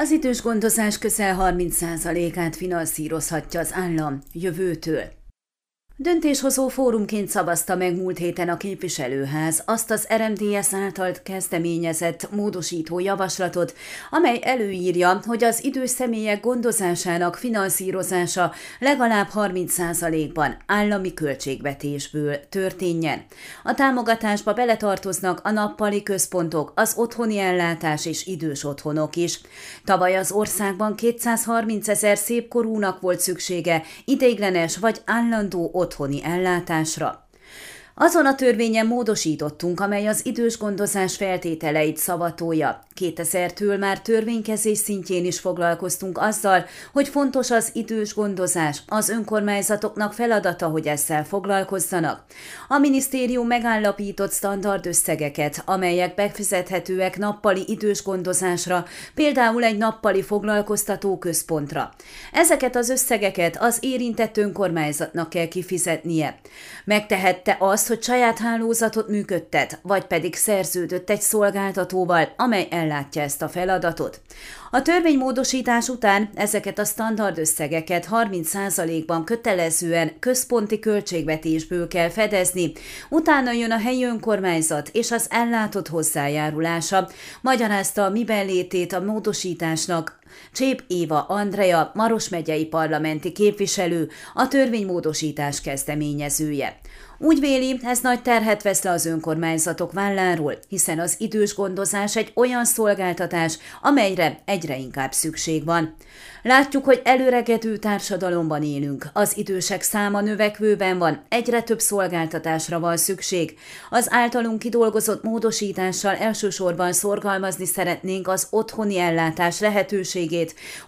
Az idős gondozás közel 30%-át finanszírozhatja az állam jövőtől. Döntéshozó fórumként szavazta meg múlt héten a képviselőház azt az RMDS által kezdeményezett módosító javaslatot, amely előírja, hogy az idős személyek gondozásának finanszírozása legalább 30%-ban állami költségvetésből történjen. A támogatásba beletartoznak a nappali központok, az otthoni ellátás és idős otthonok is. Tavaly az országban 230 ezer szépkorúnak volt szüksége ideiglenes vagy állandó otthon otthoni ellátásra. Azon a törvényen módosítottunk, amely az idős gondozás feltételeit szavatolja. 2000-től már törvénykezés szintjén is foglalkoztunk azzal, hogy fontos az idős gondozás, az önkormányzatoknak feladata, hogy ezzel foglalkozzanak. A minisztérium megállapított standard összegeket, amelyek befizethetőek nappali idős gondozásra, például egy nappali foglalkoztató központra. Ezeket az összegeket az érintett önkormányzatnak kell kifizetnie. Megtehette azt, hogy saját hálózatot működtet, vagy pedig szerződött egy szolgáltatóval, amely ellátja ezt a feladatot. A törvénymódosítás után ezeket a standard összegeket 30%-ban kötelezően központi költségvetésből kell fedezni, utána jön a helyi önkormányzat és az ellátott hozzájárulása, magyarázta a miben létét a módosításnak Csép Éva Andrea, Maros megyei parlamenti képviselő, a törvénymódosítás kezdeményezője. Úgy véli, ez nagy terhet vesz le az önkormányzatok válláról, hiszen az idős gondozás egy olyan szolgáltatás, amelyre egyre inkább szükség van. Látjuk, hogy előregedő társadalomban élünk, az idősek száma növekvőben van, egyre több szolgáltatásra van szükség. Az általunk kidolgozott módosítással elsősorban szorgalmazni szeretnénk az otthoni ellátás lehetőségét,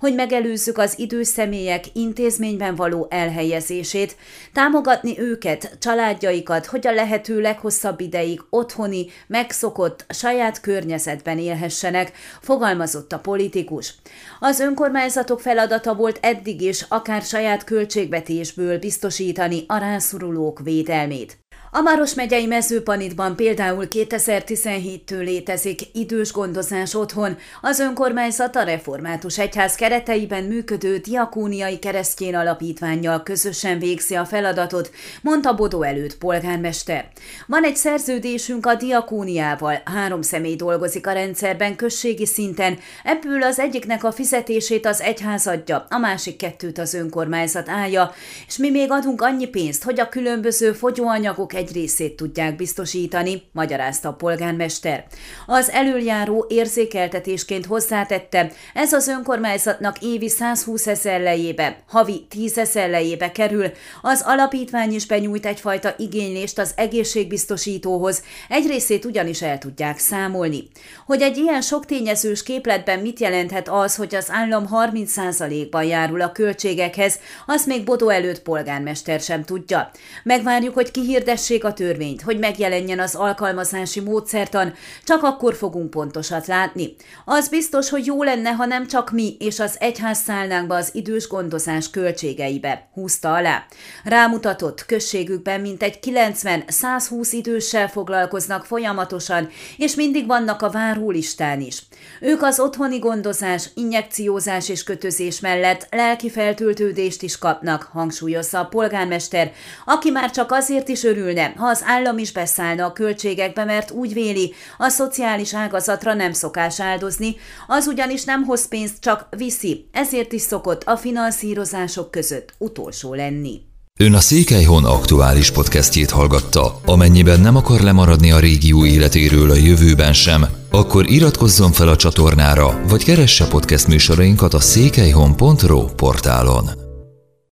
hogy megelőzzük az idős személyek intézményben való elhelyezését, támogatni őket, családjaikat, hogy a lehető leghosszabb ideig otthoni, megszokott, saját környezetben élhessenek, fogalmazott a politikus. Az önkormányzatok feladata volt eddig is akár saját költségvetésből biztosítani a rászorulók védelmét. A Maros megyei mezőpanitban például 2017-től létezik idős gondozás otthon, az önkormányzat a református egyház kereteiben működő diakóniai keresztjén alapítványjal közösen végzi a feladatot, mondta Bodó előtt polgármester. Van egy szerződésünk a diakóniával, három személy dolgozik a rendszerben községi szinten, ebből az egyiknek a fizetését az egyház adja, a másik kettőt az önkormányzat állja, és mi még adunk annyi pénzt, hogy a különböző fogyóanyagok egy részét tudják biztosítani, magyarázta a polgármester. Az előjáró érzékeltetésként hozzátette, ez az önkormányzatnak évi 120 ezer lejébe, havi 10 ezer lejébe kerül, az alapítvány is benyújt egyfajta igénylést az egészségbiztosítóhoz, egy részét ugyanis el tudják számolni. Hogy egy ilyen sok tényezős képletben mit jelenthet az, hogy az állam 30%-ban járul a költségekhez, azt még Bodó előtt polgármester sem tudja. Megvárjuk, hogy kihirdesse kövessék a törvényt, hogy megjelenjen az alkalmazási módszertan, csak akkor fogunk pontosat látni. Az biztos, hogy jó lenne, ha nem csak mi és az egyház szállnánk be az idős gondozás költségeibe, húzta alá. Rámutatott, községükben mintegy 90-120 időssel foglalkoznak folyamatosan, és mindig vannak a várólistán is. Ők az otthoni gondozás, injekciózás és kötözés mellett lelki feltöltődést is kapnak, hangsúlyozza a polgármester, aki már csak azért is örülne, lenne, ha az állam is beszállna a költségekbe, mert úgy véli, a szociális ágazatra nem szokás áldozni, az ugyanis nem hoz pénzt, csak viszi, ezért is szokott a finanszírozások között utolsó lenni. Ön a Székelyhon aktuális podcastjét hallgatta. Amennyiben nem akar lemaradni a régió életéről a jövőben sem, akkor iratkozzon fel a csatornára, vagy keresse podcast műsorainkat a székelyhon.pro portálon.